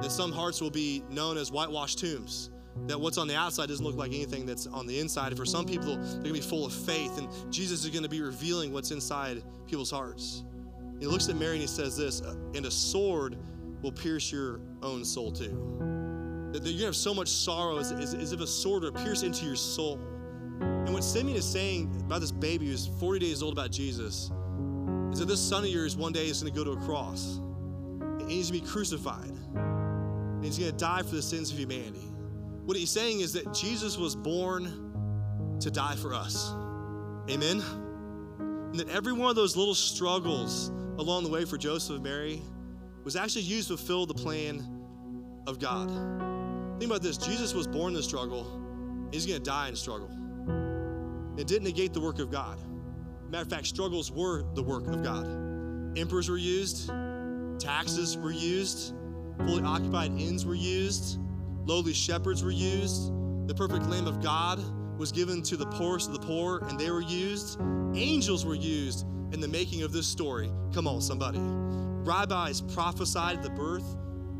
That some hearts will be known as whitewashed tombs. That what's on the outside doesn't look like anything that's on the inside. And for some people, they're going to be full of faith, and Jesus is going to be revealing what's inside people's hearts. He looks at Mary and he says this, and a sword will pierce your own soul too. That gonna have so much sorrow as, as, as if a sword would pierce into your soul. And what Simeon is saying about this baby who's 40 days old about Jesus is that this son of yours one day is gonna go to a cross. And he's gonna be crucified. And he's gonna die for the sins of humanity. What he's saying is that Jesus was born to die for us. Amen? And that every one of those little struggles along the way for Joseph and Mary was actually used to fulfill the plan of God. Think about this Jesus was born in the struggle, he's gonna die in struggle. It didn't negate the work of God. Matter of fact, struggles were the work of God. Emperors were used, taxes were used, fully occupied inns were used, lowly shepherds were used, the perfect Lamb of God was given to the poorest of the poor, and they were used. Angels were used in the making of this story. Come on, somebody. Rabbis prophesied the birth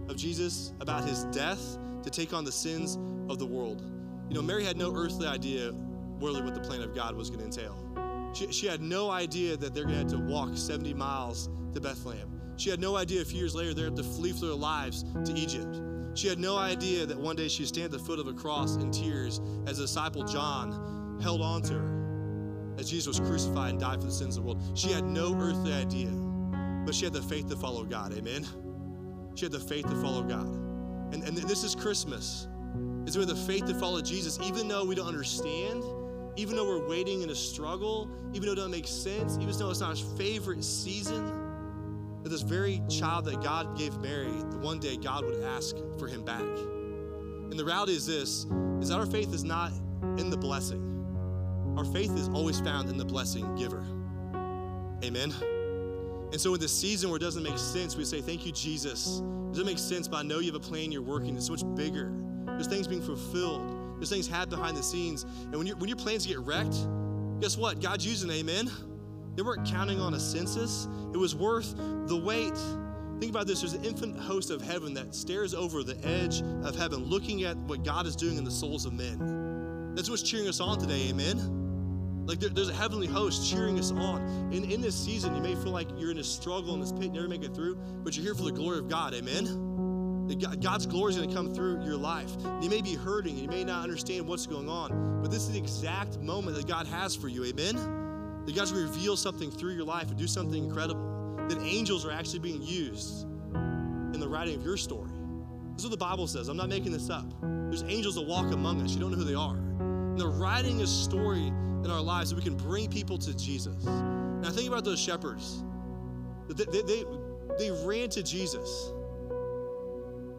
of Jesus about his death to take on the sins of the world. You know, Mary had no earthly idea really what the plan of God was going to entail. She, she had no idea that they're going to have to walk 70 miles to Bethlehem. She had no idea a few years later they're going to have to flee for their lives to Egypt. She had no idea that one day she'd stand at the foot of a cross in tears as disciple John held on to her as Jesus was crucified and died for the sins of the world. She had no earthly idea, but she had the faith to follow God. Amen? She had the faith to follow God. And, and this is Christmas. Is have the faith to follow Jesus, even though we don't understand, even though we're waiting in a struggle, even though it doesn't make sense, even though it's not our favorite season, that this very child that God gave Mary, one day God would ask for him back. And the reality is this, is that our faith is not in the blessing. Our faith is always found in the blessing giver. Amen. And so in this season where it doesn't make sense, we say, Thank you, Jesus. It doesn't make sense, but I know you have a plan, you're working, it's so much bigger. There's things being fulfilled. There's things happening behind the scenes. And when, you when your plans get wrecked, guess what? God's using amen. They weren't counting on a census. It was worth the wait. Think about this there's an infinite host of heaven that stares over the edge of heaven, looking at what God is doing in the souls of men. That's what's cheering us on today, amen? Like there, there's a heavenly host cheering us on. In, in this season, you may feel like you're in a struggle in this pit, never make it through, but you're here for the glory of God, amen? God's glory is going to come through your life. You may be hurting, and you may not understand what's going on, but this is the exact moment that God has for you, amen? That God's going to reveal something through your life and do something incredible. That angels are actually being used in the writing of your story. This is what the Bible says. I'm not making this up. There's angels that walk among us. You don't know who they are. And they're writing a story in our lives so we can bring people to Jesus. Now think about those shepherds. They, they, they, they ran to Jesus.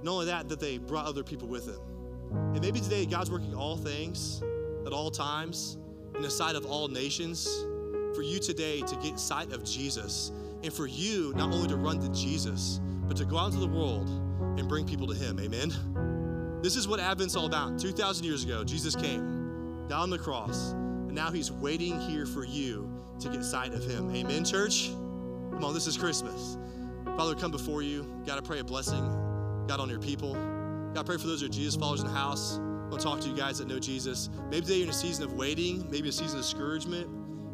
Not only that, that they brought other people with them. And maybe today God's working all things at all times in the sight of all nations for you today to get sight of Jesus and for you not only to run to Jesus, but to go out into the world and bring people to Him. Amen. This is what Advent's all about. 2,000 years ago, Jesus came down the cross, now He's waiting here for you to get sight of Him. Amen, church? Come on, this is Christmas. Father, come before you. God, I pray a blessing, God, on your people. God, I pray for those who are Jesus followers in the house. I want to talk to you guys that know Jesus. Maybe today you're in a season of waiting, maybe a season of discouragement,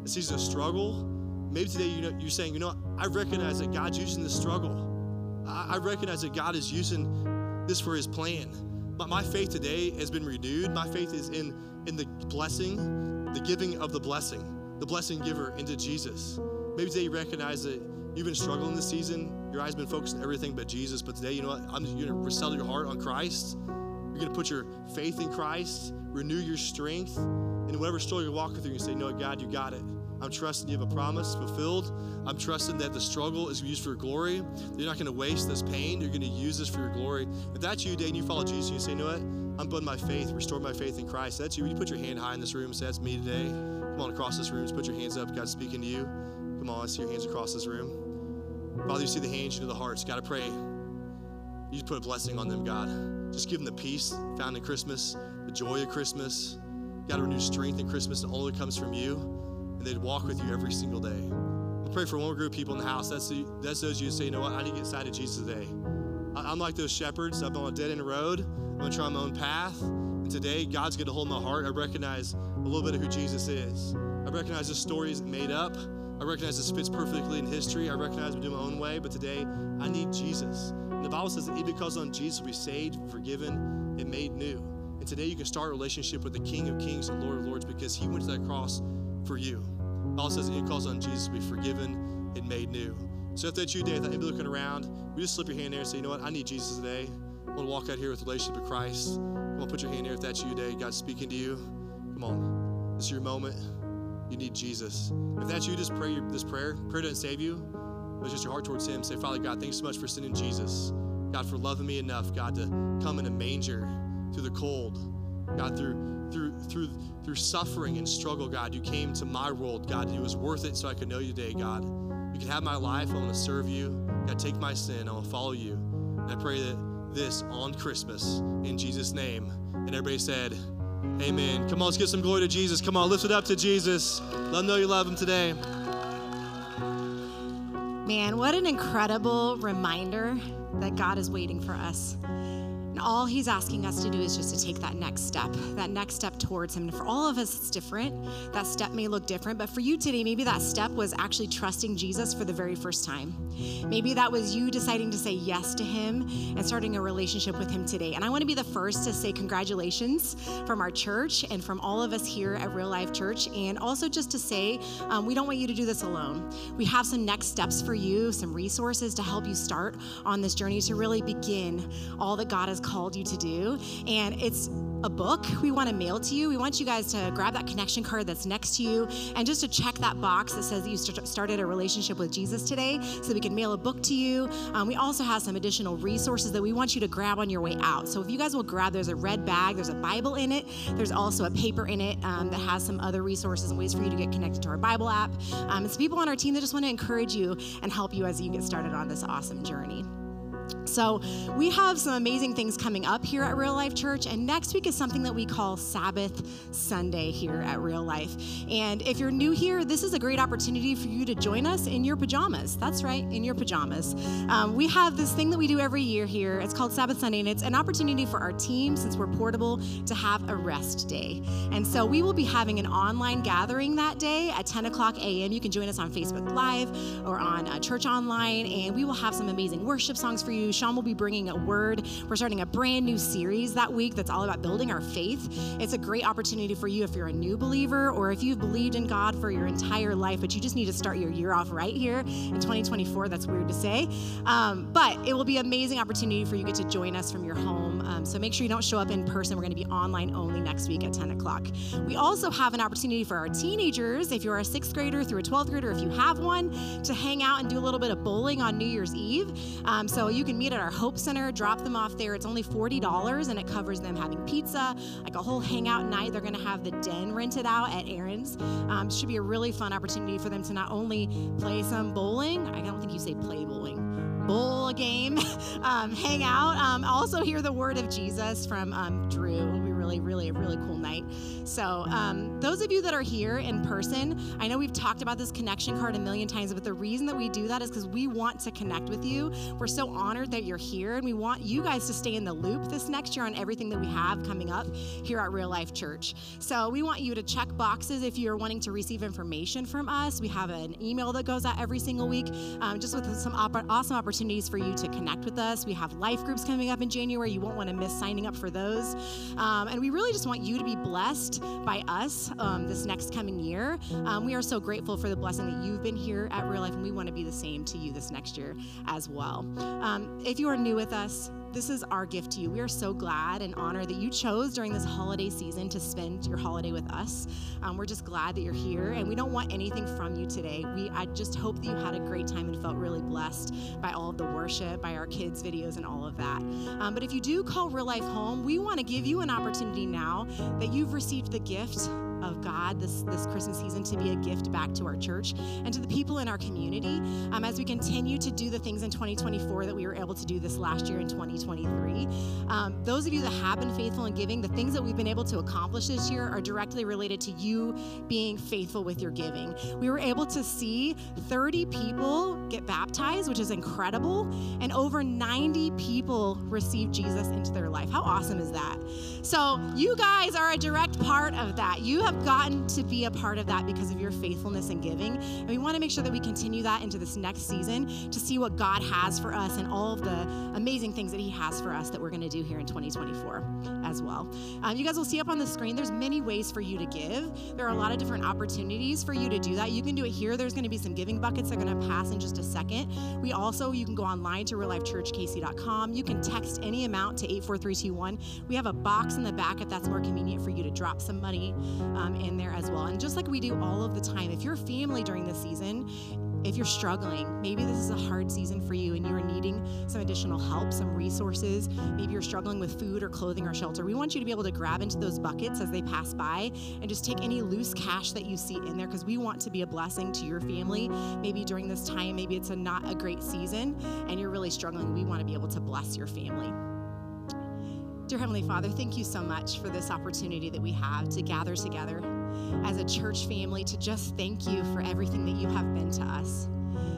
a season of struggle. Maybe today you know, you're saying, you know. I recognize that God's using this struggle. I, I recognize that God is using this for His plan. But my faith today has been renewed. My faith is in in the blessing, the giving of the blessing, the blessing giver into Jesus. Maybe today you recognize that you've been struggling this season. Your eyes been focused on everything but Jesus. But today, you know what? I'm you're gonna settle your heart on Christ. You're gonna put your faith in Christ, renew your strength, and whatever struggle you're walking through, you say, "No, God, you got it." I'm trusting you have a promise fulfilled. I'm trusting that the struggle is used for your glory. You're not going to waste this pain. You're going to use this for your glory. If that's you today and you follow Jesus, you say, you know what? I'm putting my faith, restore my faith in Christ. That's you. You put your hand high in this room say, that's me today. Come on across this room. Just put your hands up. God's speaking to you. Come on, I see your hands across this room. Father, you see the hands, you know the hearts. God, I pray you just put a blessing on them, God. Just give them the peace found in Christmas, the joy of Christmas. God, renew strength in Christmas that only comes from you, and they'd walk with you every single day. I pray for one group of people in the house. That's, the, that's those you say, you know what, I need to get sight of Jesus today. I- I'm like those shepherds. I'm on a dead end road. I'm to try my own path. And today, God's to hold my heart. I recognize a little bit of who Jesus is. I recognize this story isn't made up. I recognize this fits perfectly in history. I recognize I'm doing my own way. But today, I need Jesus. And the Bible says that even because on Jesus we saved, forgiven, and made new. And today, you can start a relationship with the King of Kings and Lord of Lords because He went to that cross for you. The Bible says that it calls on Jesus to be forgiven and made new. So if that's you today, without anybody looking around, we just slip your hand there and say, you know what, I need Jesus today. I want to walk out here with relationship with Christ. Come on, put your hand there if that's you today. God's speaking to you. Come on. This is your moment. You need Jesus. If that's you, just pray this prayer. Prayer doesn't save you. But it's just your heart towards Him. Say, Father God, thanks so much for sending Jesus. God, for loving me enough, God, to come in a manger through the cold. God, through through through through suffering and struggle, God, you came to my world, God, it was worth it so I could know you today, God. You can have my life. I want to serve you. God, take my sin. I want to follow you. And I pray that this on Christmas in Jesus' name. And everybody said, Amen. Come on, let's give some glory to Jesus. Come on, lift it up to Jesus. Let them know you love him today. Man, what an incredible reminder that God is waiting for us. And all he's asking us to do is just to take that next step, that next step towards him. And for all of us, it's different. That step may look different, but for you today, maybe that step was actually trusting Jesus for the very first time. Maybe that was you deciding to say yes to him and starting a relationship with him today. And I want to be the first to say congratulations from our church and from all of us here at Real Life Church. And also just to say, um, we don't want you to do this alone. We have some next steps for you, some resources to help you start on this journey to really begin all that God has called you to do. And it's a book we want to mail to you. We want you guys to grab that connection card that's next to you and just to check that box that says that you st- started a relationship with Jesus today so we can mail a book to you. Um, we also have some additional resources that we want you to grab on your way out. So if you guys will grab, there's a red bag, there's a Bible in it, there's also a paper in it um, that has some other resources and ways for you to get connected to our Bible app. Um, it's people on our team that just want to encourage you and help you as you get started on this awesome journey. So, we have some amazing things coming up here at Real Life Church, and next week is something that we call Sabbath Sunday here at Real Life. And if you're new here, this is a great opportunity for you to join us in your pajamas. That's right, in your pajamas. Um, we have this thing that we do every year here. It's called Sabbath Sunday, and it's an opportunity for our team, since we're portable, to have a rest day. And so, we will be having an online gathering that day at 10 o'clock a.m. You can join us on Facebook Live or on uh, Church Online, and we will have some amazing worship songs for you. Sean will be bringing a word. We're starting a brand new series that week that's all about building our faith. It's a great opportunity for you if you're a new believer or if you've believed in God for your entire life, but you just need to start your year off right here in 2024. That's weird to say. Um, but it will be an amazing opportunity for you to get to join us from your home. Um, so make sure you don't show up in person. We're going to be online only next week at 10 o'clock. We also have an opportunity for our teenagers, if you're a sixth grader through a 12th grader, if you have one, to hang out and do a little bit of bowling on New Year's Eve. Um, so you can meet at our Hope Center, drop them off there. It's only $40 and it covers them having pizza, like a whole hangout night. They're going to have the den rented out at Aaron's. Um, should be a really fun opportunity for them to not only play some bowling, I don't think you say play bowling, bowl game, um, hang out, um, also hear the word of Jesus from um, Drew. Really, really, really cool night. So, um, those of you that are here in person, I know we've talked about this connection card a million times, but the reason that we do that is because we want to connect with you. We're so honored that you're here, and we want you guys to stay in the loop this next year on everything that we have coming up here at Real Life Church. So, we want you to check boxes if you're wanting to receive information from us. We have an email that goes out every single week, um, just with some op- awesome opportunities for you to connect with us. We have life groups coming up in January. You won't want to miss signing up for those. Um, and we really just want you to be blessed by us um, this next coming year. Um, we are so grateful for the blessing that you've been here at Real Life, and we want to be the same to you this next year as well. Um, if you are new with us, this is our gift to you. We are so glad and honored that you chose during this holiday season to spend your holiday with us. Um, we're just glad that you're here, and we don't want anything from you today. We I just hope that you had a great time and felt really blessed by all of the worship, by our kids' videos, and all of that. Um, but if you do call Real Life home, we want to give you an opportunity now that you've received the gift of God this, this Christmas season to be a gift back to our church and to the people in our community um, as we continue to do the things in 2024 that we were able to do this last year in 2023. Um, those of you that have been faithful in giving, the things that we've been able to accomplish this year are directly related to you being faithful with your giving. We were able to see 30 people get baptized, which is incredible, and over 90 people receive Jesus into their life. How awesome is that? So, you guys are a direct part of that. You have gotten to be a part of that because of your faithfulness in giving. And we want to make sure that we continue that into this next season to see what God has for us and all of the amazing things that He has for us that we're going to do here in 2024 as well. Um, you guys will see up on the screen, there's many ways for you to give. There are a lot of different opportunities for you to do that. You can do it here. There's going to be some giving buckets that are going to pass in just a second. We also, you can go online to reallifechurchkc.com. You can text any amount to 84321. We have a box in the back if that's more convenient for you to drop some money um, Um, in there as well. And just like we do all of the time, if your family during this season, if you're struggling, maybe this is a hard season for you and you're needing some additional help, some resources, maybe you're struggling with food or clothing or shelter, we want you to be able to grab into those buckets as they pass by and just take any loose cash that you see in there because we want to be a blessing to your family. Maybe during this time, maybe it's a not a great season and you're really struggling. We want to be able to bless your family. Dear Heavenly Father, thank you so much for this opportunity that we have to gather together as a church family to just thank you for everything that you have been to us,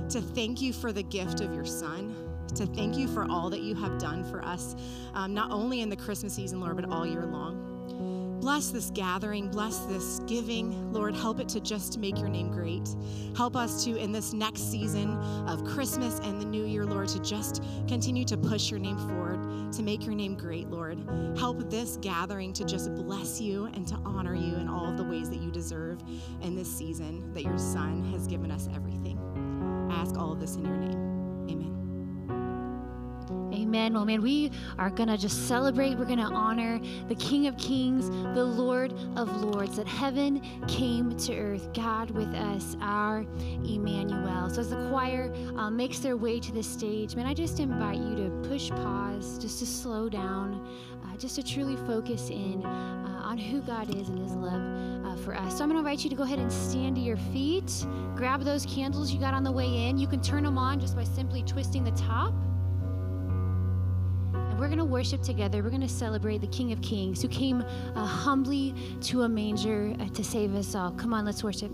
to thank you for the gift of your Son. To thank you for all that you have done for us, um, not only in the Christmas season, Lord, but all year long. Bless this gathering, bless this giving. Lord, help it to just make your name great. Help us to, in this next season of Christmas and the new year, Lord, to just continue to push your name forward, to make your name great, Lord. Help this gathering to just bless you and to honor you in all of the ways that you deserve in this season that your Son has given us everything. I ask all of this in your name. Amen. Well, man, we are going to just celebrate. We're going to honor the King of Kings, the Lord of Lords, that heaven came to earth, God with us, our Emmanuel. So, as the choir uh, makes their way to the stage, man, I just invite you to push pause, just to slow down, uh, just to truly focus in uh, on who God is and His love uh, for us. So, I'm going to invite you to go ahead and stand to your feet, grab those candles you got on the way in. You can turn them on just by simply twisting the top we're going to worship together. We're going to celebrate the King of Kings who came uh, humbly to a manger uh, to save us all. Come on, let's worship.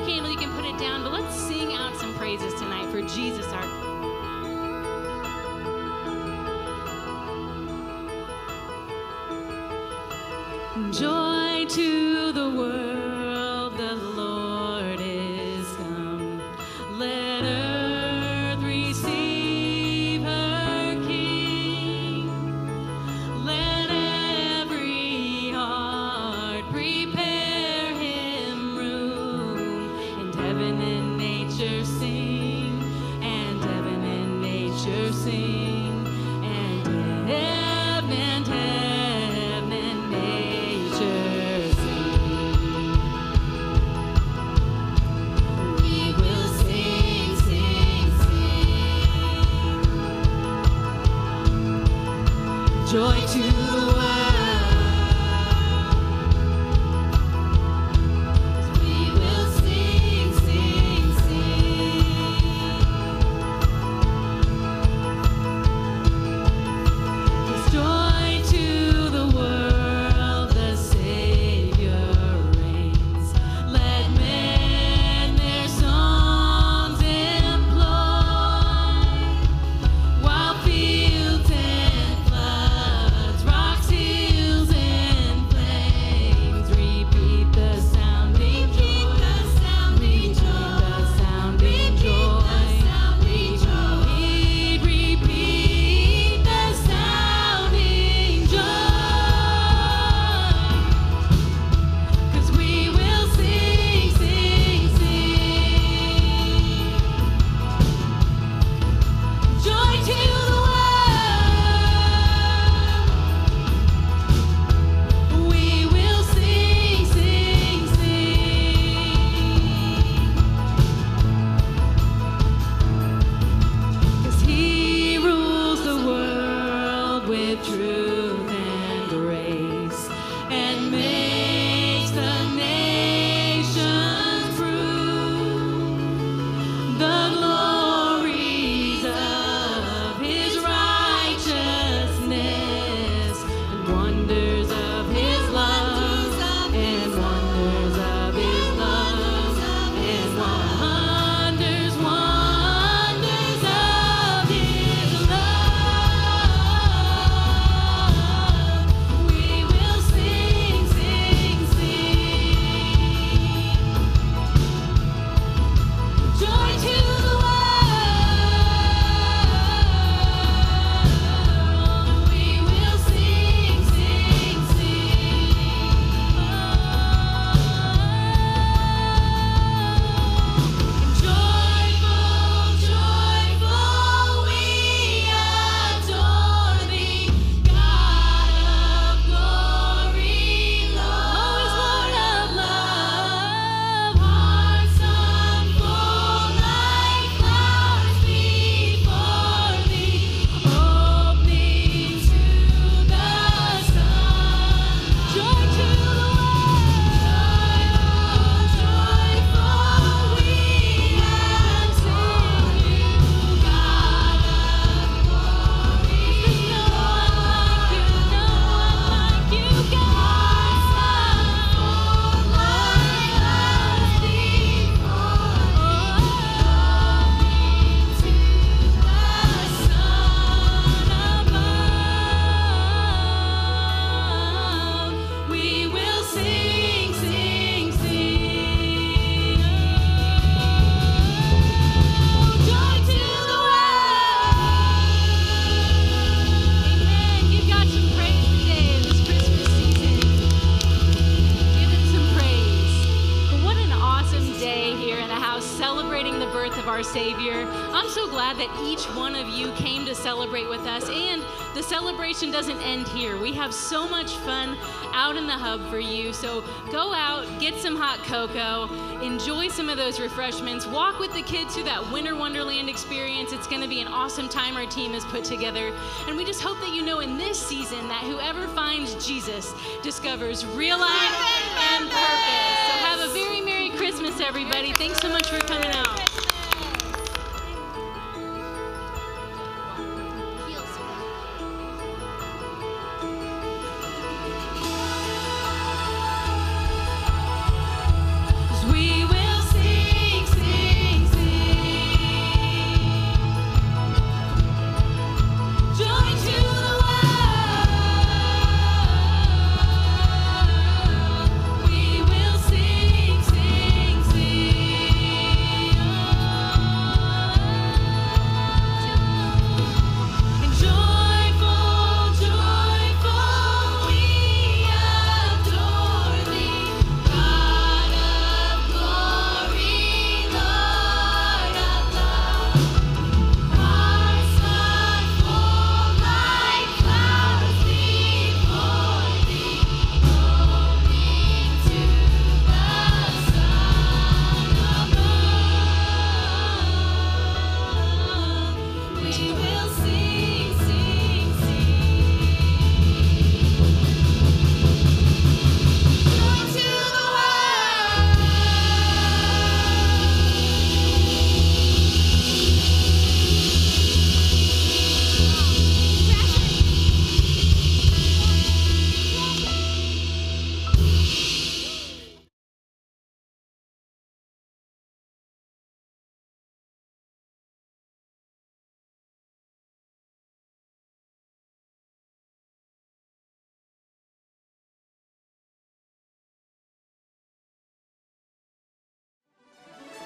your candle, you can put it down, but let's sing out some praises tonight for Jesus, our joy to the world. Cocoa. Enjoy some of those refreshments. Walk with the kids through that Winter Wonderland experience. It's going to be an awesome time our team has put together. And we just hope that you know in this season that whoever finds Jesus discovers real life and purpose. So have a very Merry Christmas, everybody. Thanks so much for coming out.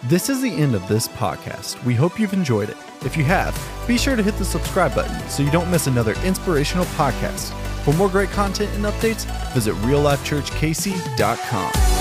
This is the end of this podcast. We hope you've enjoyed it. If you have, be sure to hit the subscribe button so you don't miss another inspirational podcast. For more great content and updates, visit reallifechurchkc.com.